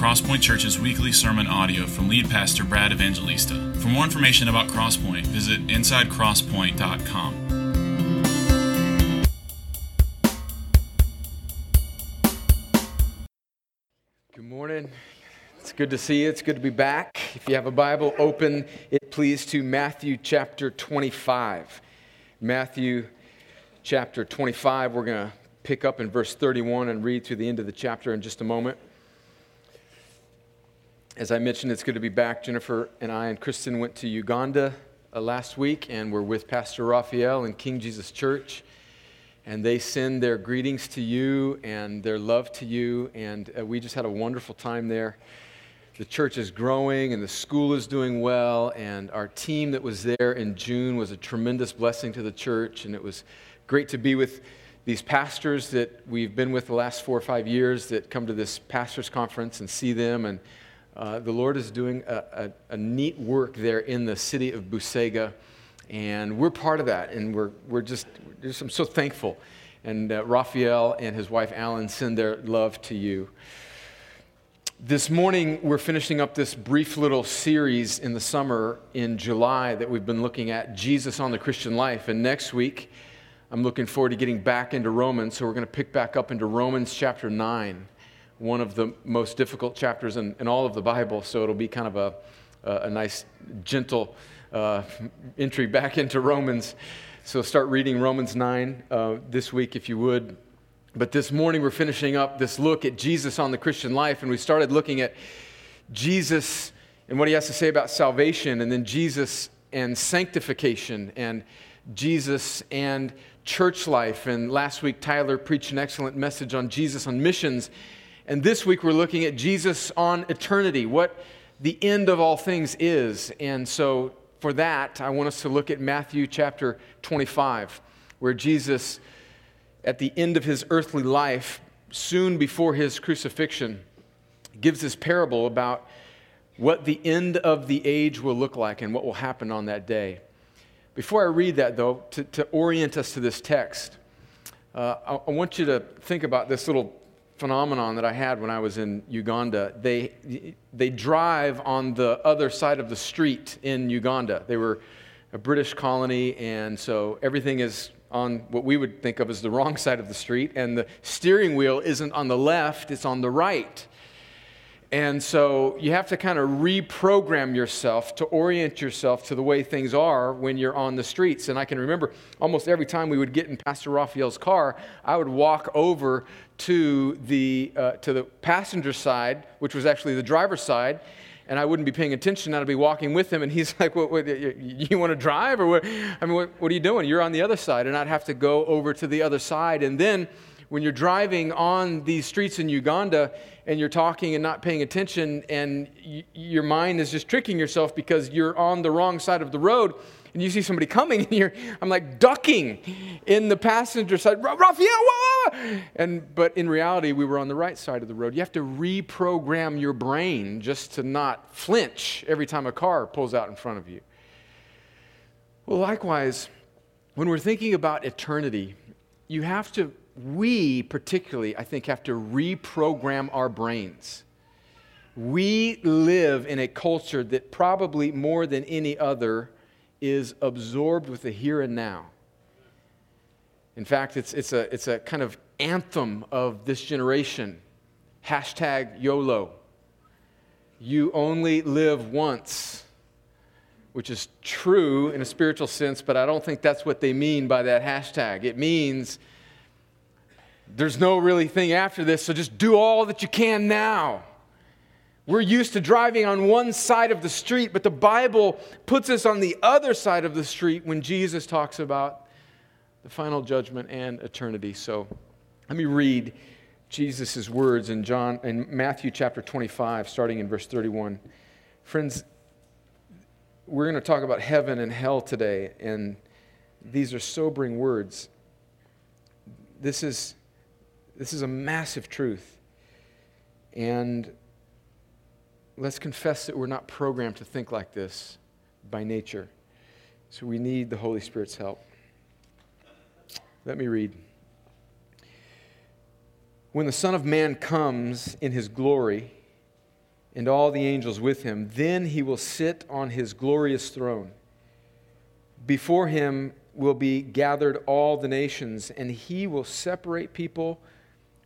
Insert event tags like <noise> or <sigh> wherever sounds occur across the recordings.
Crosspoint Church's weekly sermon audio from lead pastor Brad Evangelista. For more information about Crosspoint, visit insidecrosspoint.com. Good morning. It's good to see you. It's good to be back. If you have a Bible, open it please to Matthew chapter 25. Matthew chapter 25. We're going to pick up in verse 31 and read through the end of the chapter in just a moment. As I mentioned, it's good to be back. Jennifer and I and Kristen went to Uganda uh, last week, and we're with Pastor Raphael in King Jesus Church. And they send their greetings to you and their love to you. And uh, we just had a wonderful time there. The church is growing, and the school is doing well. And our team that was there in June was a tremendous blessing to the church. And it was great to be with these pastors that we've been with the last four or five years that come to this pastors' conference and see them. And uh, the Lord is doing a, a, a, neat work there in the city of Busega, and we're part of that, and we're, we're just, just I'm so thankful. And uh, Raphael and his wife Alan send their love to you. This morning, we're finishing up this brief little series in the summer in July that we've been looking at Jesus on the Christian life. And next week, I'm looking forward to getting back into Romans. So we're going to pick back up into Romans chapter 9 one of the most difficult chapters in, in all of the Bible, so it'll be kind of a, a, a nice, gentle uh, entry back into Romans. So start reading Romans 9 uh, this week if you would. But this morning we're finishing up this look at Jesus on the Christian life, and we started looking at Jesus and what he has to say about salvation, and then Jesus and sanctification, and Jesus and church life. And last week, Tyler preached an excellent message on Jesus on missions. And this week we're looking at Jesus on eternity, what the end of all things is. And so for that, I want us to look at Matthew chapter 25, where Jesus, at the end of his earthly life, soon before his crucifixion, gives this parable about what the end of the age will look like and what will happen on that day. Before I read that, though, to, to orient us to this text, uh, I, I want you to think about this little phenomenon that I had when I was in Uganda. They, they drive on the other side of the street in Uganda. They were a British colony, and so everything is on what we would think of as the wrong side of the street, and the steering wheel isn't on the left, it's on the right. And so you have to kind of reprogram yourself to orient yourself to the way things are when you're on the streets. And I can remember almost every time we would get in Pastor Raphael's car, I would walk over to the, uh, to the passenger side, which was actually the driver's side, and I wouldn't be paying attention. I'd be walking with him, and he's <laughs> like, what, what, you, want to drive? Or what? I mean, what, what are you doing? You're on the other side. And I'd have to go over to the other side. And then when you're driving on these streets in Uganda and you're talking and not paying attention, and y- your mind is just tricking yourself because you're on the wrong side of the road, and you see somebody coming, <laughs> and you're, I'm like ducking in the passenger side, Raphael, whoa, and but in reality, we were on the right side of the road. You have to reprogram your brain just to not flinch every time a car pulls out in front of you. Well, likewise, when we're thinking about eternity, you have to we particularly, I think, have to reprogram our brains. We live in a culture that probably more than any other is absorbed with the here and now. In fact, it's, it's, a, it's a kind of anthem of this generation. Hashtag YOLO. You only live once, which is true in a spiritual sense, but I don't think that's what they mean by that hashtag. It means there's no really thing after this, so just do all that you can now. We're used to driving on one side of the street, but the Bible puts us on the other side of the street when Jesus talks about the final judgment and eternity. So let me read Jesus' words in John in Matthew chapter 25, starting in verse 31. Friends, we're going to talk about heaven and hell today, and these are sobering words. This is this is a massive truth. And let's confess that we're not programmed to think like this by nature. So we need the Holy Spirit's help. Let me read. When the Son of Man comes in his glory, and all the angels with him. Then he will sit on his glorious throne. Before him will be gathered all the nations, and he will separate people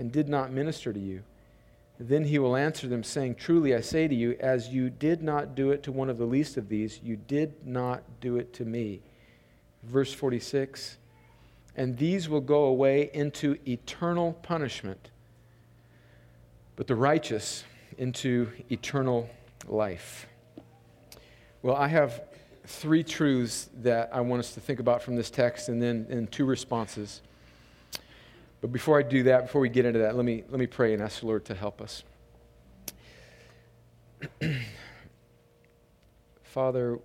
and did not minister to you? Then he will answer them, saying, Truly I say to you, as you did not do it to one of the least of these, you did not do it to me. Verse 46 and these will go away into eternal punishment, but the righteous into eternal life. Well, I have three truths that I want us to think about from this text and then in two responses. But before I do that, before we get into that, let me, let me pray and ask the Lord to help us. <clears throat> Father,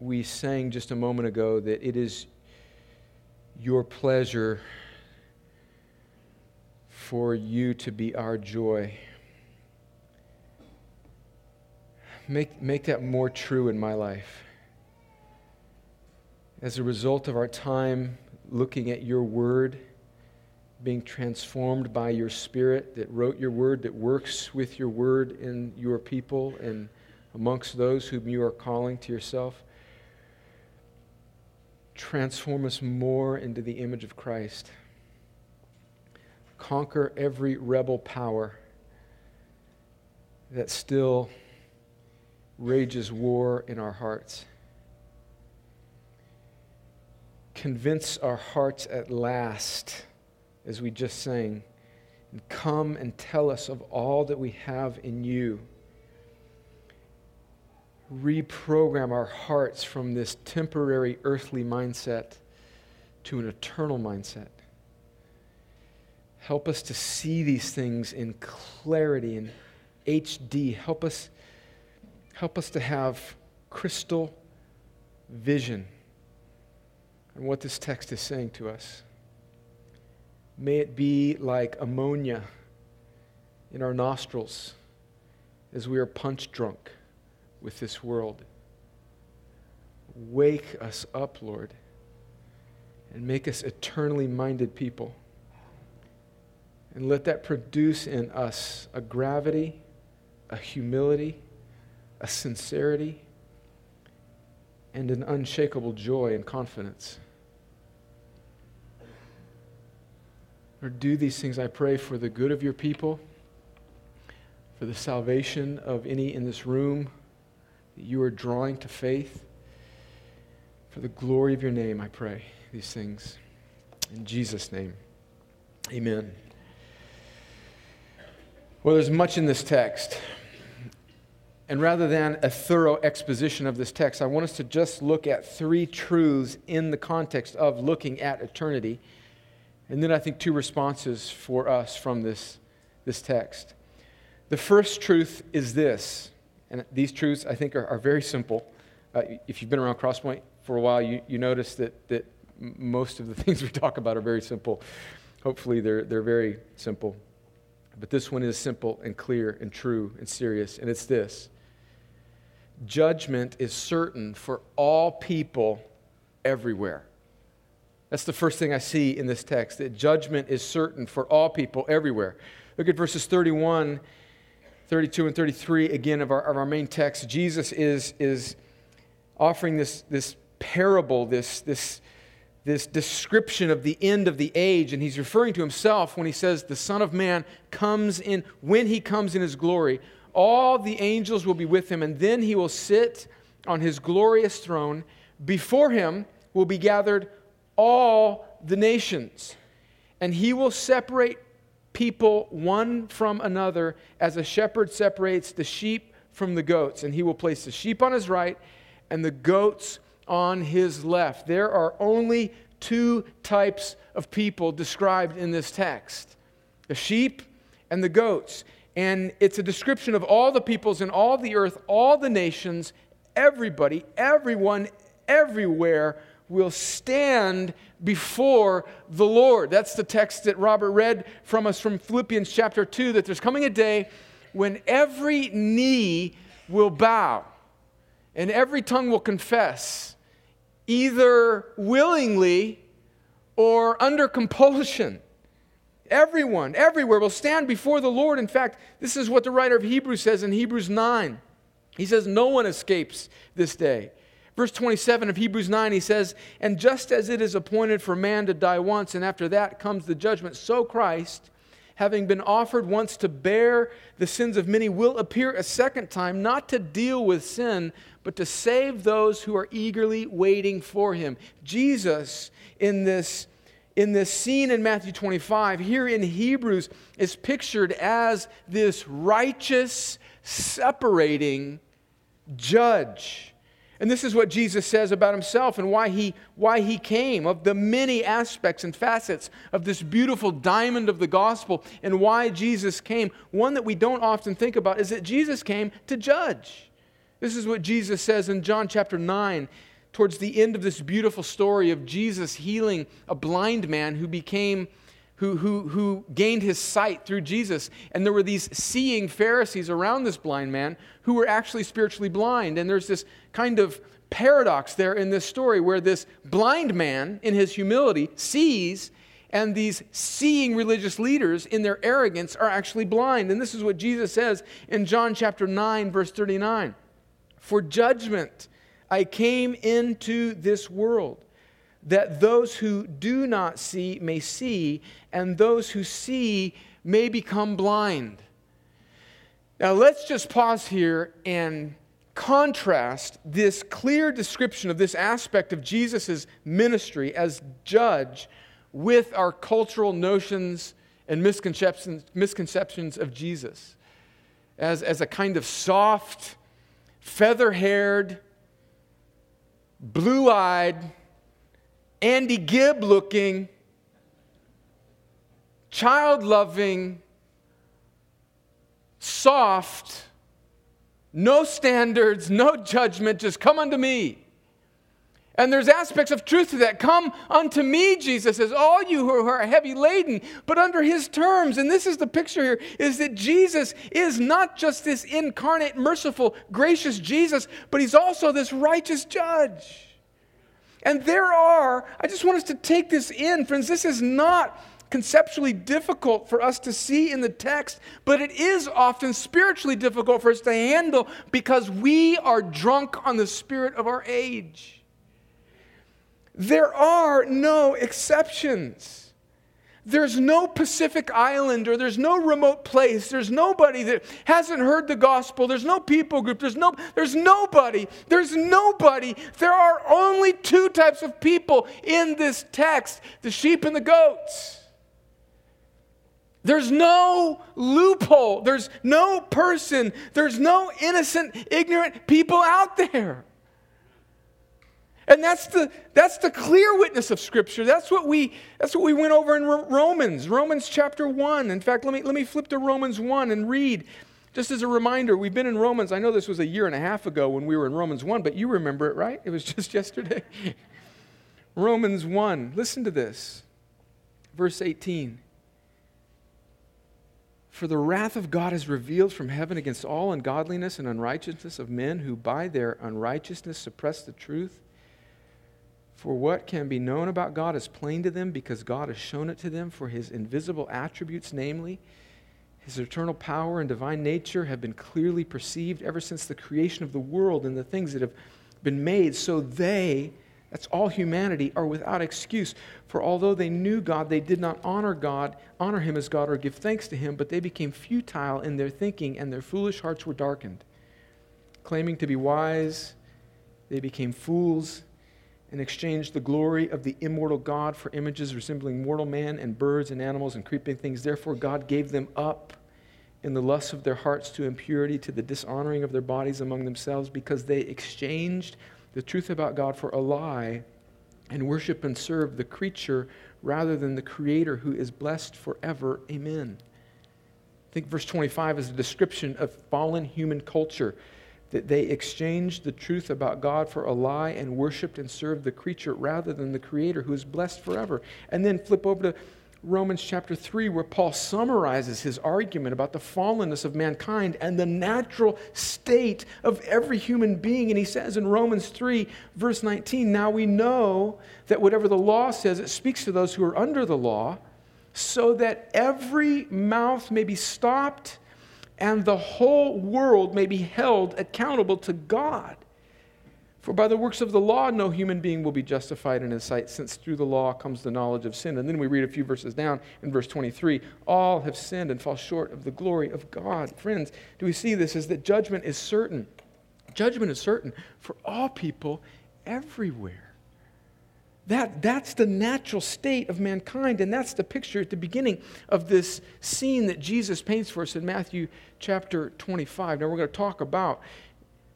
we sang just a moment ago that it is your pleasure for you to be our joy. Make, make that more true in my life. As a result of our time looking at your word, being transformed by your spirit that wrote your word, that works with your word in your people and amongst those whom you are calling to yourself transform us more into the image of Christ. Conquer every rebel power that still rages war in our hearts. Convince our hearts at last, as we just sang, and come and tell us of all that we have in you reprogram our hearts from this temporary earthly mindset to an eternal mindset. Help us to see these things in clarity and HD. Help us, help us to have crystal vision on what this text is saying to us. May it be like ammonia in our nostrils as we are punch drunk with this world. Wake us up, Lord, and make us eternally minded people. And let that produce in us a gravity, a humility, a sincerity, and an unshakable joy and confidence. Lord, do these things, I pray, for the good of your people, for the salvation of any in this room that you are drawing to faith. For the glory of your name, I pray these things. In Jesus' name, amen. Well, there's much in this text. And rather than a thorough exposition of this text, I want us to just look at three truths in the context of looking at eternity. And then I think two responses for us from this, this text. The first truth is this and these truths, I think, are, are very simple. Uh, if you've been around Crosspoint for a while, you, you notice that, that most of the <laughs> things we talk about are very simple. Hopefully, they're, they're very simple. But this one is simple and clear and true and serious, and it's this judgment is certain for all people everywhere. That's the first thing I see in this text that judgment is certain for all people everywhere. Look at verses 31, 32, and 33 again of our, of our main text. Jesus is, is offering this, this parable, this, this, this description of the end of the age, and he's referring to himself when he says, The Son of Man comes in, when he comes in his glory, all the angels will be with him, and then he will sit on his glorious throne. Before him will be gathered all the nations, and he will separate people one from another as a shepherd separates the sheep from the goats. And he will place the sheep on his right and the goats on his left. There are only two types of people described in this text the sheep and the goats. And it's a description of all the peoples in all the earth, all the nations, everybody, everyone, everywhere will stand before the Lord. That's the text that Robert read from us from Philippians chapter 2 that there's coming a day when every knee will bow and every tongue will confess, either willingly or under compulsion. Everyone, everywhere will stand before the Lord. In fact, this is what the writer of Hebrews says in Hebrews 9. He says, No one escapes this day. Verse 27 of Hebrews 9, he says, And just as it is appointed for man to die once, and after that comes the judgment, so Christ, having been offered once to bear the sins of many, will appear a second time, not to deal with sin, but to save those who are eagerly waiting for him. Jesus, in this, in this scene in Matthew 25, here in Hebrews, is pictured as this righteous, separating judge and this is what Jesus says about himself and why he, why he came, of the many aspects and facets of this beautiful diamond of the gospel, and why Jesus came. One that we don't often think about is that Jesus came to judge. This is what Jesus says in John chapter 9, towards the end of this beautiful story of Jesus healing a blind man who became who, who, who gained his sight through Jesus. And there were these seeing Pharisees around this blind man who were actually spiritually blind. And there's this kind of paradox there in this story where this blind man, in his humility, sees, and these seeing religious leaders, in their arrogance, are actually blind. And this is what Jesus says in John chapter 9, verse 39 For judgment I came into this world that those who do not see may see, and those who see may become blind. Now, let's just pause here and contrast this clear description of this aspect of Jesus' ministry as judge with our cultural notions and misconceptions, misconceptions of Jesus as, as a kind of soft, feather haired, blue eyed, Andy Gibb looking, child loving, soft, no standards, no judgment, just come unto me. And there's aspects of truth to that. Come unto me, Jesus says, all you who are heavy laden, but under his terms. And this is the picture here is that Jesus is not just this incarnate, merciful, gracious Jesus, but he's also this righteous judge. And there are, I just want us to take this in, friends. This is not conceptually difficult for us to see in the text, but it is often spiritually difficult for us to handle because we are drunk on the spirit of our age. There are no exceptions. There's no Pacific island or there's no remote place. There's nobody that hasn't heard the gospel. There's no people group. There's no there's nobody. There's nobody. There are only two types of people in this text, the sheep and the goats. There's no loophole. There's no person. There's no innocent, ignorant people out there. And that's the, that's the clear witness of Scripture. That's what, we, that's what we went over in Romans, Romans chapter 1. In fact, let me, let me flip to Romans 1 and read. Just as a reminder, we've been in Romans. I know this was a year and a half ago when we were in Romans 1, but you remember it, right? It was <laughs> just yesterday. Romans 1. Listen to this. Verse 18. For the wrath of God is revealed from heaven against all ungodliness and unrighteousness of men who by their unrighteousness suppress the truth. For what can be known about God is plain to them because God has shown it to them, for his invisible attributes, namely, his eternal power and divine nature, have been clearly perceived ever since the creation of the world and the things that have been made. So they, that's all humanity, are without excuse. For although they knew God, they did not honor God, honor him as God, or give thanks to him, but they became futile in their thinking, and their foolish hearts were darkened. Claiming to be wise, they became fools and exchanged the glory of the immortal God for images resembling mortal man and birds and animals and creeping things. Therefore, God gave them up in the lusts of their hearts to impurity, to the dishonoring of their bodies among themselves, because they exchanged the truth about God for a lie and worship and serve the creature rather than the Creator who is blessed forever. Amen. I think verse 25 is a description of fallen human culture that they exchanged the truth about God for a lie and worshiped and served the creature rather than the Creator who is blessed forever. And then flip over to Romans chapter 3, where Paul summarizes his argument about the fallenness of mankind and the natural state of every human being. And he says in Romans 3, verse 19, Now we know that whatever the law says, it speaks to those who are under the law, so that every mouth may be stopped and the whole world may be held accountable to God. For by the works of the law, no human being will be justified in his sight, since through the law comes the knowledge of sin. And then we read a few verses down in verse 23 all have sinned and fall short of the glory of God. Friends, do we see this? Is that judgment is certain? Judgment is certain for all people everywhere. That, that's the natural state of mankind, and that's the picture at the beginning of this scene that Jesus paints for us in Matthew chapter 25. Now, we're going to talk about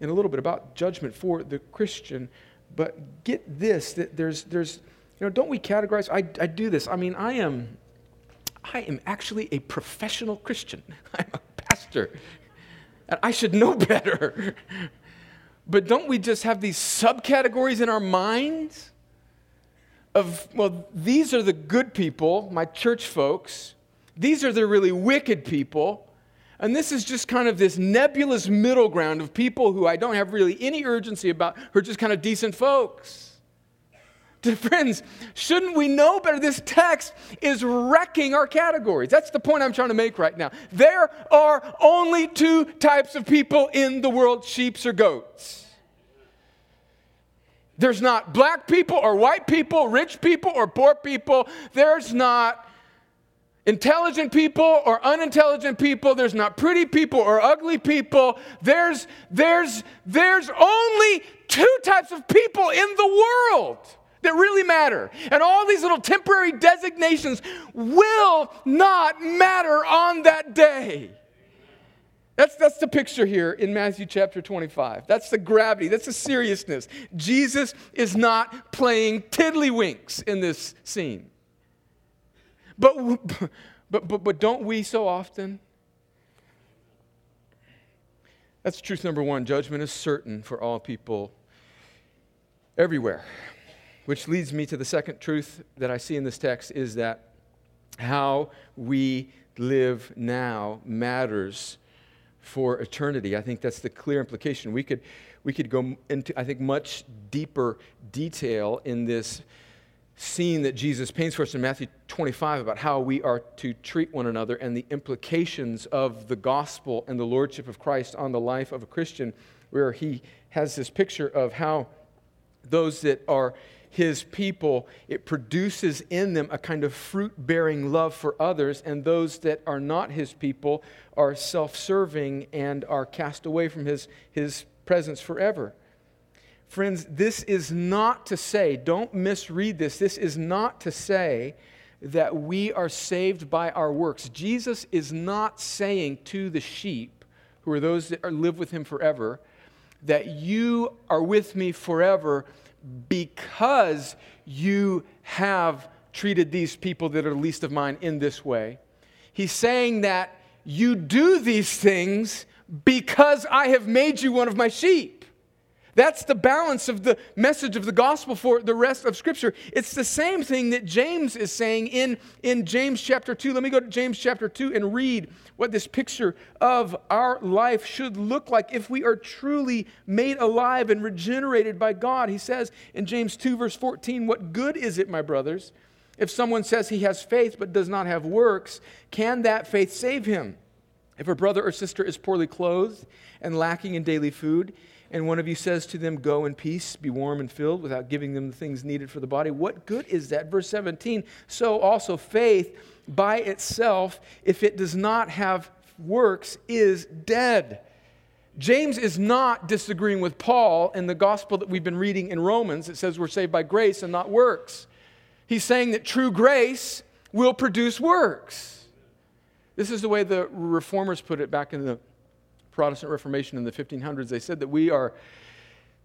in a little bit about judgment for the Christian. But get this that there's, there's you know, don't we categorize? I, I do this. I mean, I am, I am actually a professional Christian. <laughs> I'm a pastor. And I should know <laughs> better. But don't we just have these subcategories in our minds of, well, these are the good people, my church folks. These are the really wicked people. And this is just kind of this nebulous middle ground of people who I don't have really any urgency about, who are just kind of decent folks. <laughs> Friends, shouldn't we know better? This text is wrecking our categories. That's the point I'm trying to make right now. There are only two types of people in the world sheeps or goats. There's not black people or white people, rich people or poor people. There's not intelligent people or unintelligent people. There's not pretty people or ugly people. There's there's there's only two types of people in the world that really matter. And all these little temporary designations will not matter on that day that's, that's the picture here in Matthew chapter 25. That's the gravity, that's the seriousness. Jesus is not playing tiddlywinks in this scene. But, but, but, but don't we so often? That's truth number one. Judgment is certain for all people everywhere. Which leads me to the second truth that I see in this text is that how we live now matters for eternity. I think that's the clear implication. We could, we could go into, I think, much deeper detail in this scene that Jesus paints for us in Matthew 25 about how we are to treat one another and the implications of the gospel and the lordship of Christ on the life of a Christian, where he has this picture of how those that are his people, it produces in them a kind of fruit bearing love for others, and those that are not his people are self serving and are cast away from his, his presence forever. Friends, this is not to say, don't misread this, this is not to say that we are saved by our works. Jesus is not saying to the sheep, who are those that are, live with him forever, that you are with me forever because you have treated these people that are least of mine in this way. He's saying that you do these things because I have made you one of my sheep. That's the balance of the message of the gospel for the rest of Scripture. It's the same thing that James is saying in, in James chapter 2. Let me go to James chapter 2 and read what this picture of our life should look like if we are truly made alive and regenerated by God. He says in James 2, verse 14, What good is it, my brothers, if someone says he has faith but does not have works? Can that faith save him? If a brother or sister is poorly clothed and lacking in daily food, and one of you says to them, Go in peace, be warm and filled, without giving them the things needed for the body, what good is that? Verse 17. So also faith by itself, if it does not have works, is dead. James is not disagreeing with Paul in the gospel that we've been reading in Romans. It says we're saved by grace and not works. He's saying that true grace will produce works. This is the way the reformers put it back in the Protestant Reformation in the 1500s, they said that we are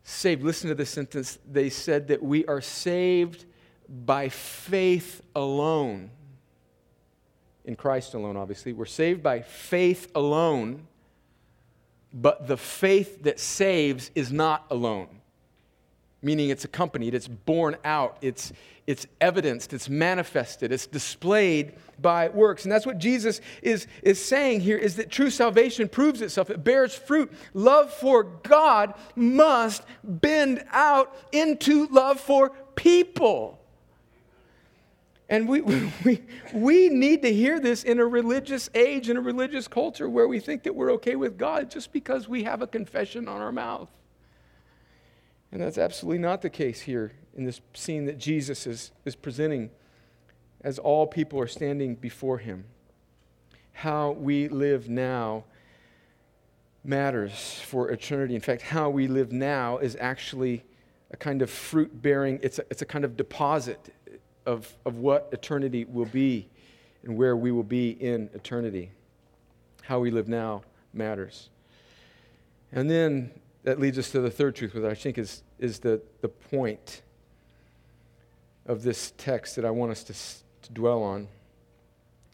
saved. Listen to this sentence. They said that we are saved by faith alone. In Christ alone, obviously. We're saved by faith alone, but the faith that saves is not alone meaning it's accompanied, it's borne out, it's, it's evidenced, it's manifested, it's displayed by works. And that's what Jesus is, is saying here is that true salvation proves itself, it bears fruit. Love for God must bend out into love for people. And we, <laughs> we, we need to hear this in a religious age, in a religious culture where we think that we're okay with God just because we have a confession on our mouth. And that's absolutely not the case here in this scene that Jesus is, is presenting as all people are standing before him. How we live now matters for eternity. In fact, how we live now is actually a kind of fruit bearing, it's a, it's a kind of deposit of, of what eternity will be and where we will be in eternity. How we live now matters. And then that leads us to the third truth, which I think is, is the, the point of this text that I want us to, to dwell on.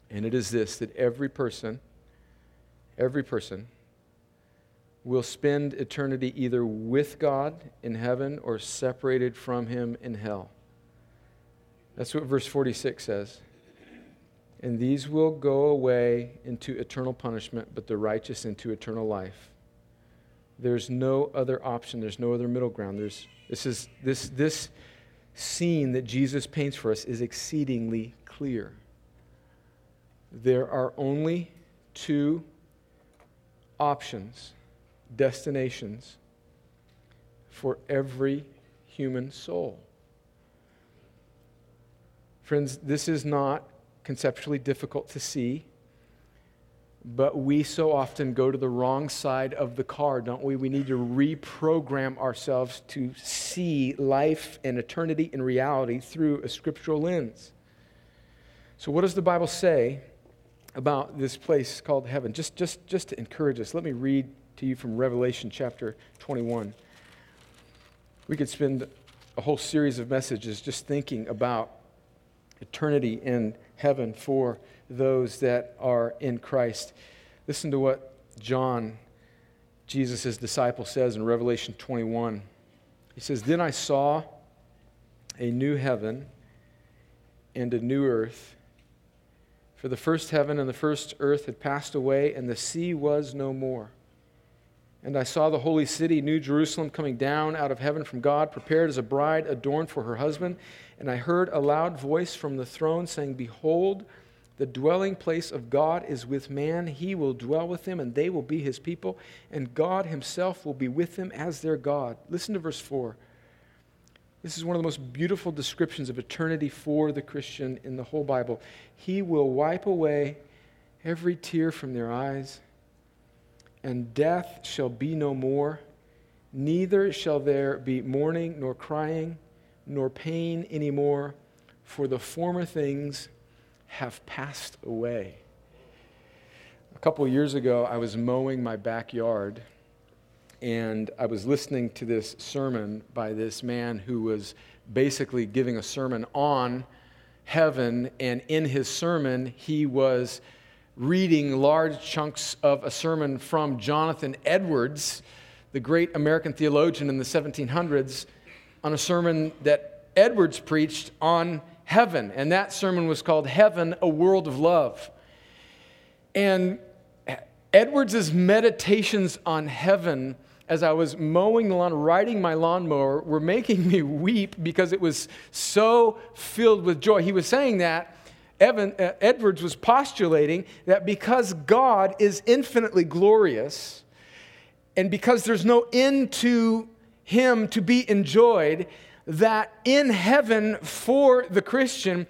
And it is this that every person, every person, will spend eternity either with God in heaven or separated from Him in hell. That's what verse 46 says. And these will go away into eternal punishment, but the righteous into eternal life. There's no other option. There's no other middle ground. There's, this, is, this, this scene that Jesus paints for us is exceedingly clear. There are only two options, destinations for every human soul. Friends, this is not conceptually difficult to see. But we so often go to the wrong side of the car, don't we? We need to reprogram ourselves to see life and eternity and reality through a scriptural lens. So, what does the Bible say about this place called heaven? Just, just, just to encourage us, let me read to you from Revelation chapter 21. We could spend a whole series of messages just thinking about eternity in heaven for those that are in Christ. Listen to what John, Jesus' disciple, says in Revelation 21. He says, Then I saw a new heaven and a new earth. For the first heaven and the first earth had passed away, and the sea was no more. And I saw the holy city, New Jerusalem, coming down out of heaven from God, prepared as a bride adorned for her husband. And I heard a loud voice from the throne saying, Behold, the dwelling place of God is with man. He will dwell with them, and they will be his people, and God himself will be with them as their God. Listen to verse 4. This is one of the most beautiful descriptions of eternity for the Christian in the whole Bible. He will wipe away every tear from their eyes, and death shall be no more. Neither shall there be mourning, nor crying, nor pain anymore, for the former things have passed away. A couple years ago, I was mowing my backyard and I was listening to this sermon by this man who was basically giving a sermon on heaven. And in his sermon, he was reading large chunks of a sermon from Jonathan Edwards, the great American theologian in the 1700s, on a sermon that Edwards preached on heaven. And that sermon was called Heaven, a World of Love. And Edwards's meditations on heaven as I was mowing the lawn, riding my lawnmower, were making me weep because it was so filled with joy. He was saying that Evan, uh, Edwards was postulating that because God is infinitely glorious and because there's no end to him to be enjoyed, that in heaven for the Christian,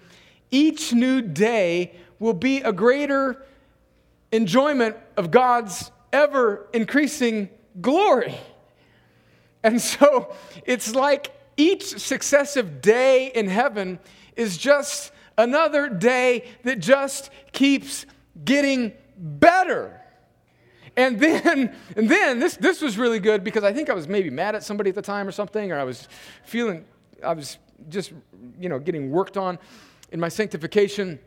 each new day will be a greater enjoyment of God's ever increasing glory. And so it's like each successive day in heaven is just another day that just keeps getting better. And then, and then this, this was really good because I think I was maybe mad at somebody at the time or something, or I was feeling, I was just, you know, getting worked on in my sanctification.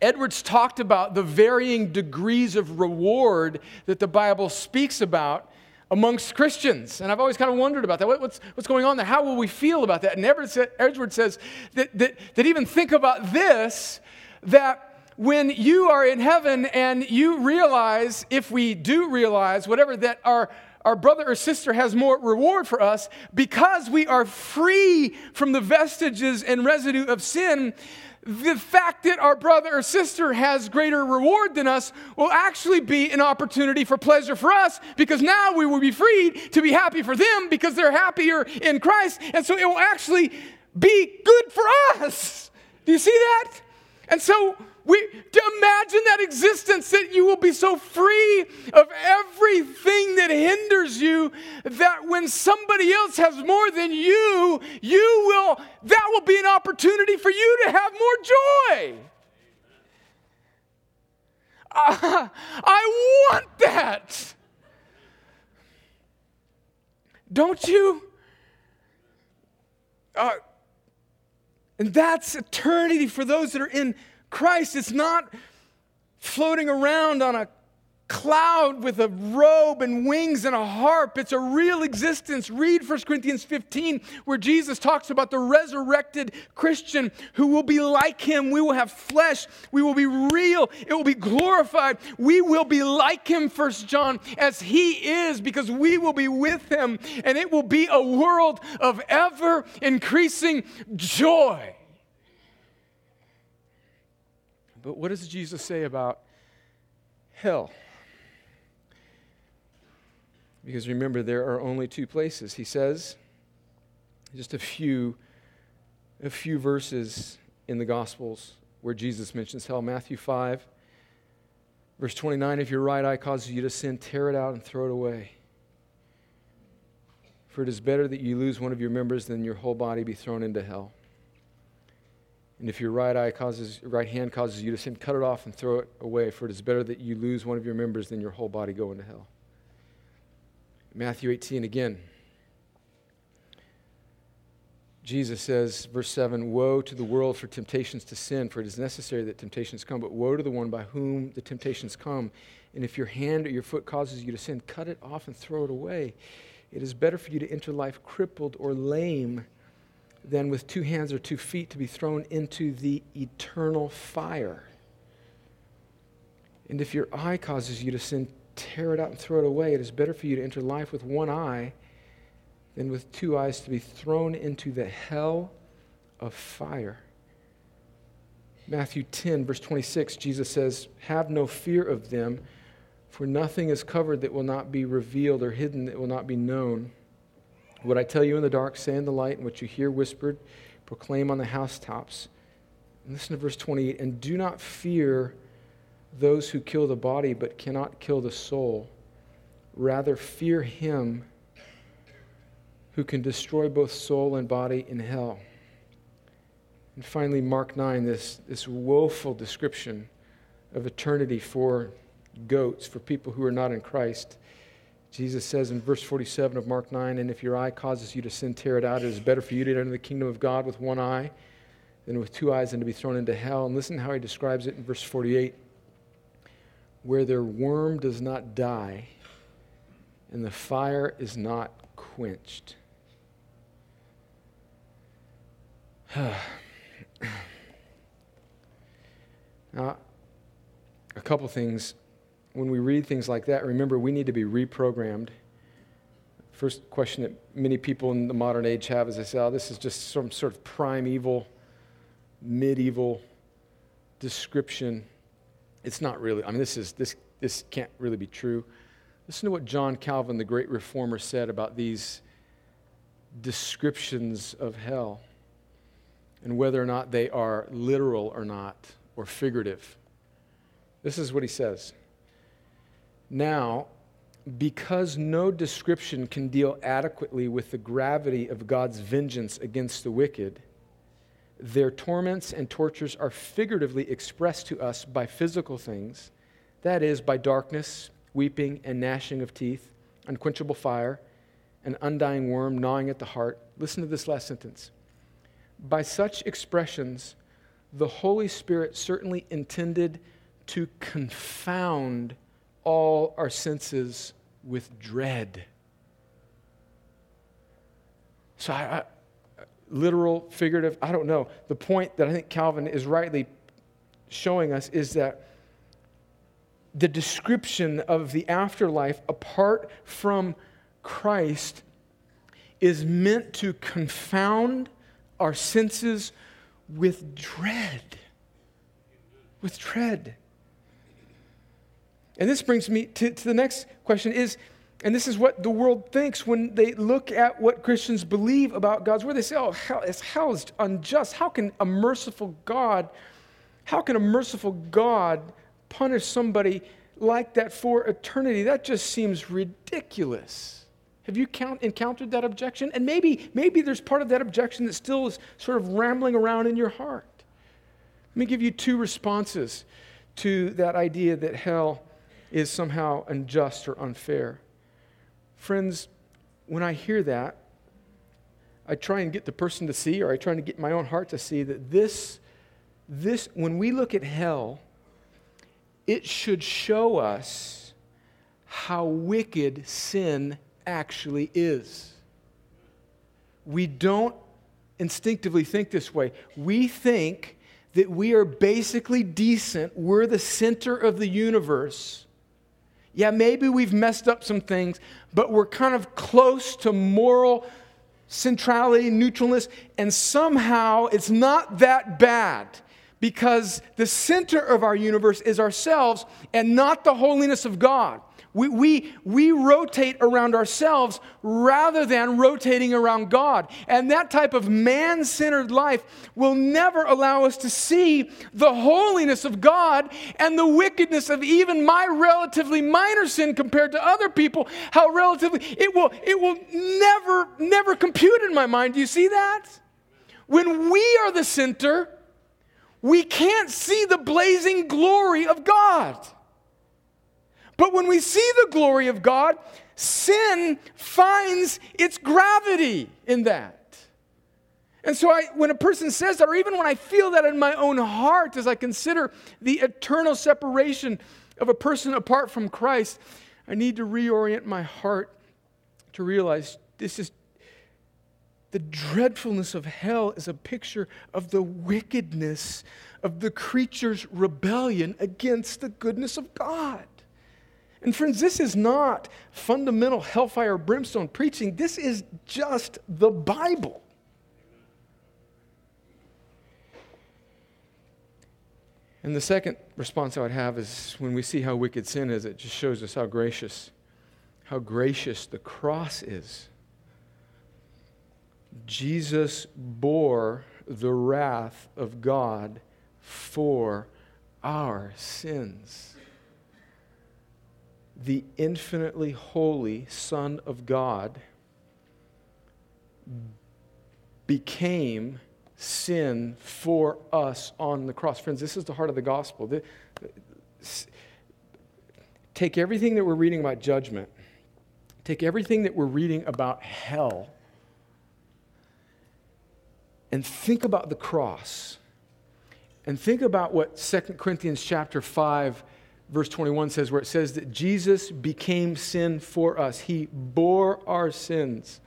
Edwards talked about the varying degrees of reward that the Bible speaks about amongst Christians. And I've always kind of wondered about that. what's, what's going on there? How will we feel about that? And Edwards says that, that, that even think about this that when you are in heaven and you realize, if we do realize, whatever, that our, our brother or sister has more reward for us because we are free from the vestiges and residue of sin, the fact that our brother or sister has greater reward than us will actually be an opportunity for pleasure for us because now we will be freed to be happy for them because they're happier in Christ. And so it will actually be good for us. Do you see that? And so we imagine that existence that you will be so free of everything that hinders you that when somebody else has more than you, you will that will be an opportunity for you to have more joy. Uh, <laughs> I want that. Don't you? Uh, and that's eternity for those that are in Christ is not floating around on a cloud with a robe and wings and a harp. It's a real existence. Read 1 Corinthians 15, where Jesus talks about the resurrected Christian who will be like him. We will have flesh. We will be real. It will be glorified. We will be like him, 1 John, as he is, because we will be with him. And it will be a world of ever increasing joy. But what does Jesus say about hell? Because remember, there are only two places. He says, just a few, a few verses in the Gospels where Jesus mentions hell. Matthew 5, verse 29 If your right eye causes you to sin, tear it out and throw it away. For it is better that you lose one of your members than your whole body be thrown into hell. And if your right eye causes, right hand causes you to sin, cut it off and throw it away, for it is better that you lose one of your members than your whole body go into hell. Matthew 18 again. Jesus says, verse 7 Woe to the world for temptations to sin, for it is necessary that temptations come, but woe to the one by whom the temptations come. And if your hand or your foot causes you to sin, cut it off and throw it away. It is better for you to enter life crippled or lame than with two hands or two feet to be thrown into the eternal fire. And if your eye causes you to sin, tear it out and throw it away. It is better for you to enter life with one eye than with two eyes to be thrown into the hell of fire. Matthew 10, verse 26, Jesus says, Have no fear of them, for nothing is covered that will not be revealed or hidden that will not be known. What I tell you in the dark, say in the light, and what you hear whispered, proclaim on the housetops. And listen to verse 28 And do not fear those who kill the body, but cannot kill the soul. Rather, fear him who can destroy both soul and body in hell. And finally, Mark 9, this, this woeful description of eternity for goats, for people who are not in Christ. Jesus says in verse 47 of Mark 9, and if your eye causes you to sin, tear it out. It is better for you to enter the kingdom of God with one eye than with two eyes and to be thrown into hell. And listen how he describes it in verse 48 where their worm does not die and the fire is not quenched. <sighs> now, a couple things. When we read things like that, remember we need to be reprogrammed. First question that many people in the modern age have is they say, oh, this is just some sort of primeval, medieval description. It's not really. I mean, this, is, this, this can't really be true. Listen to what John Calvin, the great reformer, said about these descriptions of hell and whether or not they are literal or not, or figurative. This is what he says. Now, because no description can deal adequately with the gravity of God's vengeance against the wicked, their torments and tortures are figuratively expressed to us by physical things, that is, by darkness, weeping, and gnashing of teeth, unquenchable fire, an undying worm gnawing at the heart. Listen to this last sentence. By such expressions, the Holy Spirit certainly intended to confound all our senses with dread. So, I, I, literal, figurative, I don't know. The point that I think Calvin is rightly showing us is that the description of the afterlife apart from Christ is meant to confound our senses with dread. With dread. And this brings me to, to the next question is, and this is what the world thinks when they look at what Christians believe about God's word. They say, oh, hell, hell is unjust. How can a merciful God, how can a merciful God punish somebody like that for eternity? That just seems ridiculous. Have you count, encountered that objection? And maybe, maybe there's part of that objection that still is sort of rambling around in your heart. Let me give you two responses to that idea that hell is somehow unjust or unfair. Friends, when I hear that, I try and get the person to see, or I try to get my own heart to see that this, this, when we look at hell, it should show us how wicked sin actually is. We don't instinctively think this way. We think that we are basically decent, we're the center of the universe yeah, maybe we've messed up some things, but we're kind of close to moral centrality, neutralness, and somehow it's not that bad because the center of our universe is ourselves and not the holiness of God. We, we, we rotate around ourselves rather than rotating around God. And that type of man centered life will never allow us to see the holiness of God and the wickedness of even my relatively minor sin compared to other people. How relatively, it will, it will never, never compute in my mind. Do you see that? When we are the center, we can't see the blazing glory of God. But when we see the glory of God, sin finds its gravity in that. And so, I, when a person says that, or even when I feel that in my own heart as I consider the eternal separation of a person apart from Christ, I need to reorient my heart to realize this is the dreadfulness of hell is a picture of the wickedness of the creature's rebellion against the goodness of God. And friends, this is not fundamental hellfire brimstone preaching. This is just the Bible. And the second response I would have is when we see how wicked sin is, it just shows us how gracious, how gracious the cross is. Jesus bore the wrath of God for our sins the infinitely holy Son of God became sin for us on the cross. Friends, this is the heart of the gospel. Take everything that we're reading about judgment, take everything that we're reading about hell, and think about the cross. And think about what 2 Corinthians chapter 5 verse 21 says, where it says that Jesus became sin for us, he bore our sins.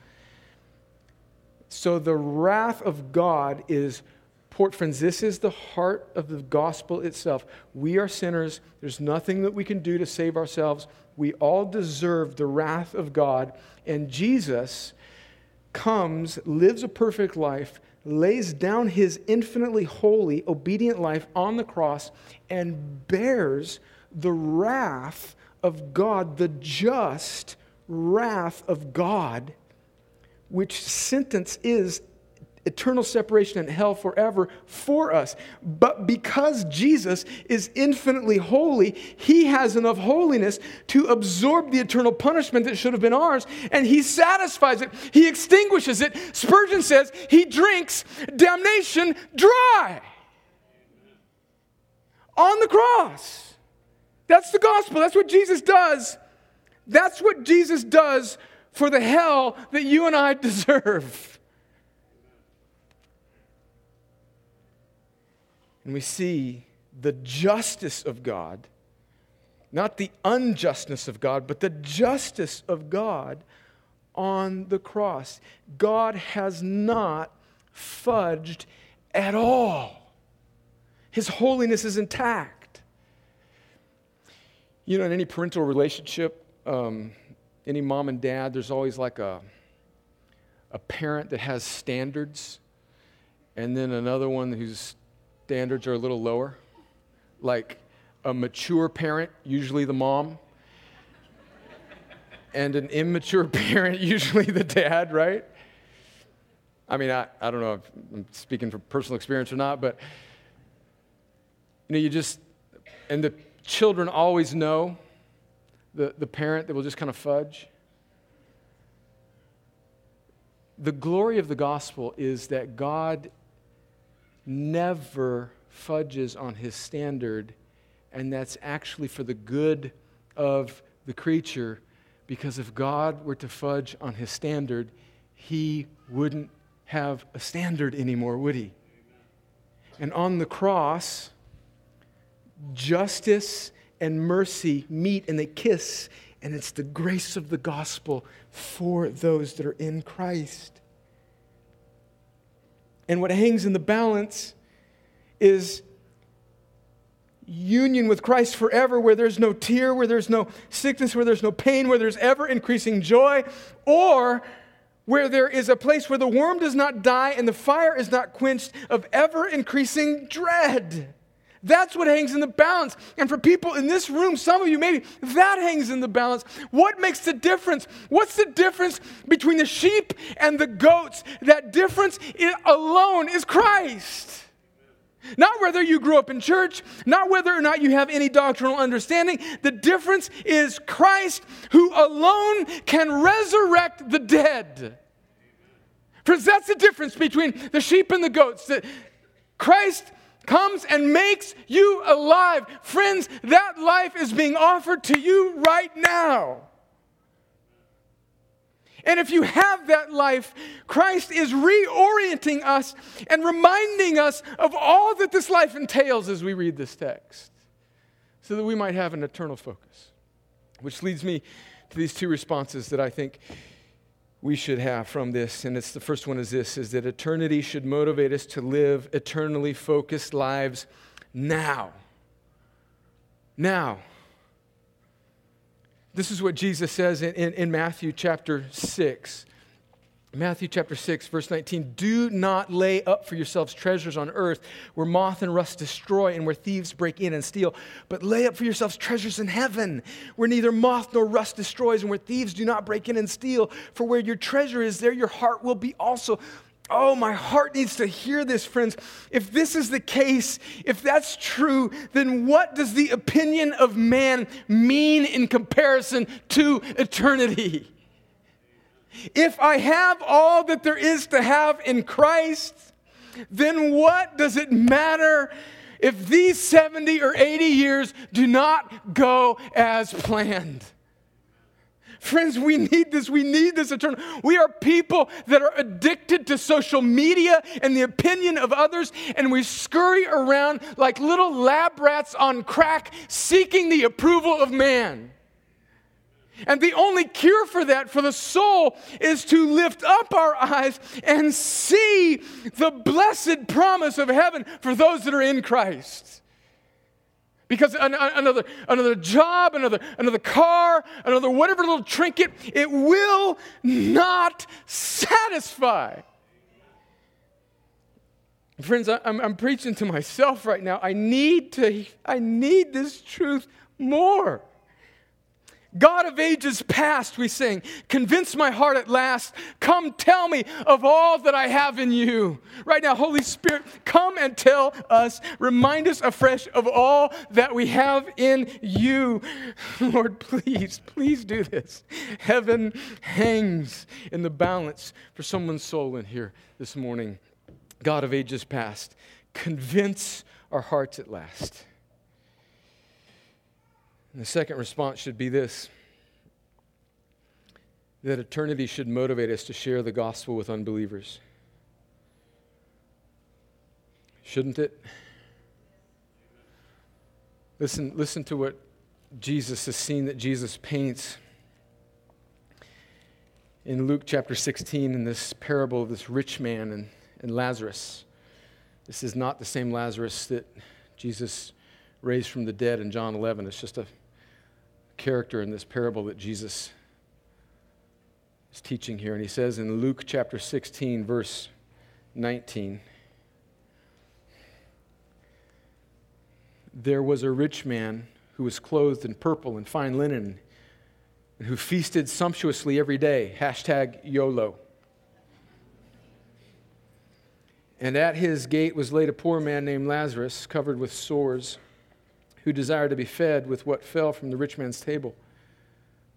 So the wrath of God is poured. Friends, this is the heart of the gospel itself. We are sinners. There's nothing that we can do to save ourselves. We all deserve the wrath of God. And Jesus comes, lives a perfect life, lays down his infinitely holy, obedient life on the cross, and bears the wrath of God, the just wrath of God, which sentence is eternal separation in hell forever for us. But because Jesus is infinitely holy, he has enough holiness to absorb the eternal punishment that should have been ours, and he satisfies it. He extinguishes it. Spurgeon says he drinks damnation dry on the cross. That's the gospel. That's what Jesus does. That's what Jesus does for the hell that you and I <laughs> deserve. And we see the justice of God, not the unjustness of God, but the justice of God on the cross. God has not fudged at all, His holiness is intact. You know, in any parental relationship, um, any mom and dad, there's always like a, a parent that has standards, and then another one who's standards are a little lower. Like a mature parent, usually the mom, and an immature <laughs> parent, usually the dad, right? I mean, I, I don't know if I'm speaking from personal experience or not, but you know, you just, and the children always know the, the parent that will just kind of fudge. The glory of the gospel is that God never fudges on his standard, and that's actually for the good of the creature, because if God were to fudge on his standard, he wouldn't have a standard anymore, would he? And on the cross, justice and mercy meet and they kiss, and it's the grace of the gospel for those that are in Christ. And what hangs in the balance is union with Christ forever, where there's no tear, where there's no sickness, where there's no pain, where there's ever increasing joy, or where there is a place where the worm does not die and the fire is not quenched of ever increasing dread. That's what hangs in the balance. And for people in this room, some of you maybe, that hangs in the balance. What makes the difference? What's the difference between the sheep and the goats? That difference alone is Christ. Not whether you grew up in church, not whether or not you have any doctrinal understanding. The difference is Christ who alone can resurrect the dead. Because that's the difference between the sheep and the goats. That Christ comes and makes you alive. Friends, that life is being offered to you right now. And if you have that life, Christ is reorienting us and reminding us of all that this life entails as we read this text, so that we might have an eternal focus. Which leads me to these two responses that I think we should have from this and it's the first one is this is that eternity should motivate us to live eternally focused lives now. Now. This is what jesus says in, in, in matthew chapter 6 Matthew chapter 6, verse 19. Do not lay up for yourselves treasures on earth where moth and rust destroy and where thieves break in and steal, but lay up for yourselves treasures in heaven where neither moth nor rust destroys and where thieves do not break in and steal. For where your treasure is, there your heart will be also. Oh, my heart needs to hear this, friends. If this is the case, if that's true, then what does the opinion of man mean in comparison to eternity? If I have all that there is to have in Christ, then what does it matter if these 70 or 80 years do not go as planned? Friends, we need this. We need this eternal. We are people that are addicted to social media and the opinion of others, and we scurry around like little lab rats on crack seeking the approval of man. And the only cure for that, for the soul, is to lift up our eyes and see the blessed promise of heaven for those that are in Christ. Because another, another job, another, another car, another whatever little trinket, it will not satisfy. Friends, I'm, I'm preaching to myself right now. I need to, I need this truth more. God of ages past, we sing, convince my heart at last. Come tell me of all that I have in you. Right now, Holy Spirit, come and tell us, remind us afresh of all that we have in you. <laughs> Lord, please, please do this. Heaven hangs in the balance for someone's soul in here this morning. God of ages past, convince our hearts at last. And the second response should be this that eternity should motivate us to share the gospel with unbelievers. Shouldn't it? Listen, listen to what Jesus, the scene that Jesus paints in Luke chapter 16 in this parable of this rich man and, and Lazarus. This is not the same Lazarus that Jesus raised from the dead in John 11. It's just a character in this parable that Jesus is teaching here. And he says in Luke chapter 16, verse 19 There was a rich man who was clothed in purple and fine linen and who feasted sumptuously every day. Hashtag YOLO. And at his gate was laid a poor man named Lazarus, covered with sores who desired to be fed with what fell from the rich man's table.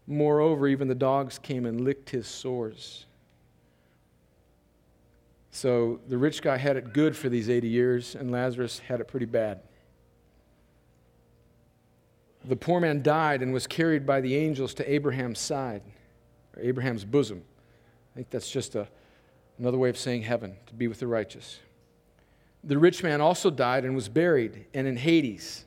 Moreover, even the dogs came and licked his sores. So the rich guy had it good for these 80 years, and Lazarus had it pretty bad. The poor man died and was carried by the angels to Abraham's side, or Abraham's bosom. I think that's just a, another way of saying heaven, to be with the righteous. The rich man also died and was buried, and in Hades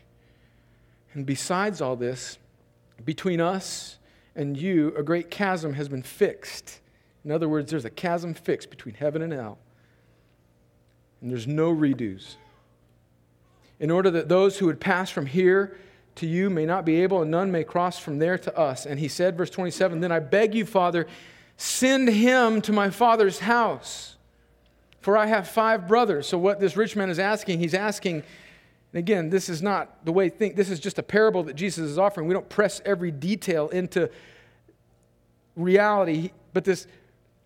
And besides all this, between us and you, a great chasm has been fixed. In other words, there's a chasm fixed between heaven and hell. And there's no redos. In order that those who would pass from here to you may not be able, and none may cross from there to us. And he said, verse 27, Then I beg you, Father, send him to my father's house. For I have five brothers. So, what this rich man is asking, he's asking, and again, this is not the way think. This is just a parable that Jesus is offering. We don't press every detail into reality, but this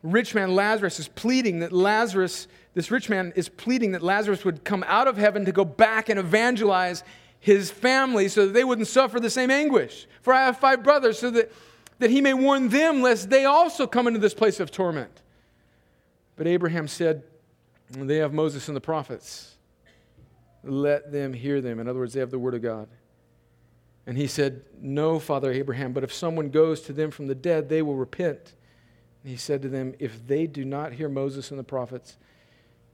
rich man Lazarus is pleading that Lazarus, this rich man is pleading that Lazarus would come out of heaven to go back and evangelize his family so that they wouldn't suffer the same anguish. For I have five brothers, so that, that he may warn them lest they also come into this place of torment. But Abraham said, They have Moses and the prophets let them hear them. In other words, they have the Word of God. And he said, No, Father Abraham, but if someone goes to them from the dead, they will repent. And he said to them, If they do not hear Moses and the prophets,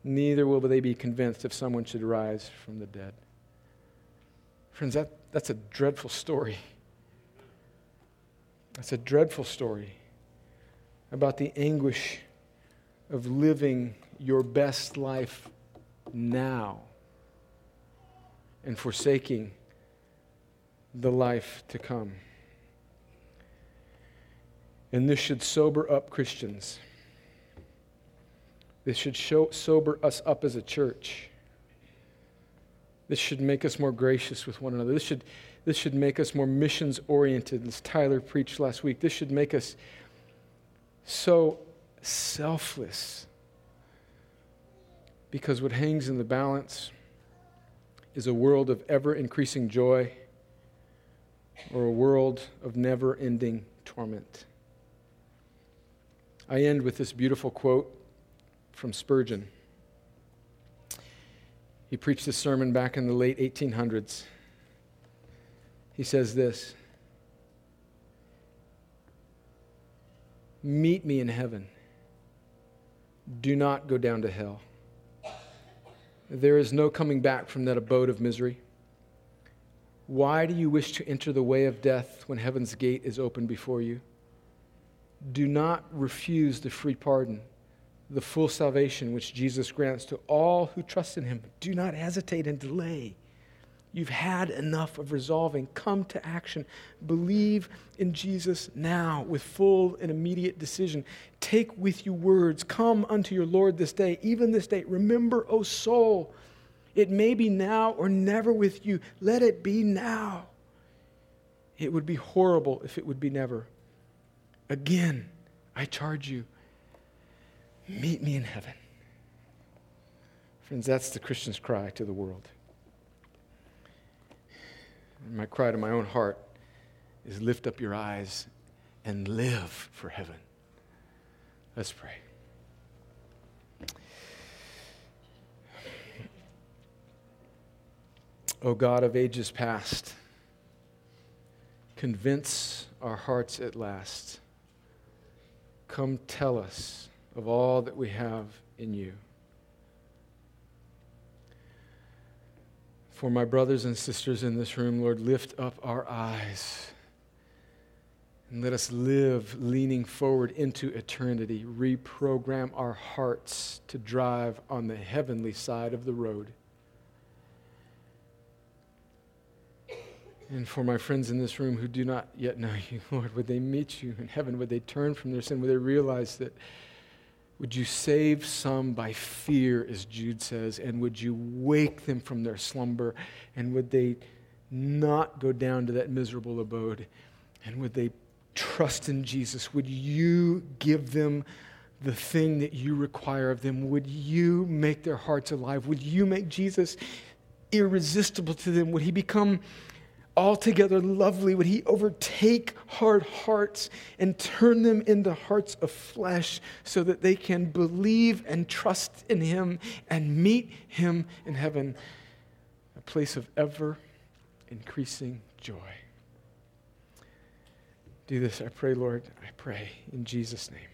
neither will they be convinced if someone should rise from the dead. Friends, that, that's a dreadful story. That's a dreadful story about the anguish of living your best life now and forsaking the life to come. And this should sober up Christians. This should show, sober us up as a church. This should make us more gracious with one another. This should, this should make us more missions oriented, as Tyler preached last week. This should make us so selfless. Because what hangs in the balance is a world of ever increasing joy or a world of never ending torment. I end with this beautiful quote from Spurgeon. He preached this sermon back in the late 1800s. He says this Meet me in heaven. Do not go down to hell. There is no coming back from that abode of misery. Why do you wish to enter the way of death when heaven's gate is open before you? Do not refuse the free pardon, the full salvation which Jesus grants to all who trust in him. Do not hesitate and delay. You've had enough of resolving. Come to action. Believe in Jesus now with full and immediate decision. Take with you words. Come unto your Lord this day, even this day. Remember, O soul, it may be now or never with you. Let it be now. It would be horrible if it would be never. Again, I charge you, meet me in heaven. Friends, that's the Christian's cry to the world. My cry to my own heart is lift up your eyes and live for heaven. Let's pray. O God of ages past, convince our hearts at last Come tell us of all that we have in you. For my brothers and sisters in this room, Lord, lift up our eyes and let us live leaning forward into eternity. Reprogram our hearts to drive on the heavenly side of the road. And for my friends in this room who do not yet know <laughs> you, Lord, would they meet you in heaven? Would they turn from their sin? Would they realize that? Would you save some by fear, as Jude says? And would you wake them from their slumber? And would they not go down to that miserable abode? And would they trust in Jesus? Would you give them the thing that you require of them? Would you make their hearts alive? Would you make Jesus irresistible to them? Would he become altogether lovely would he overtake hard hearts and turn them into hearts of flesh so that they can believe and trust in him and meet him in heaven, a place of ever increasing joy. Do this, I pray, Lord. I pray in Jesus' name.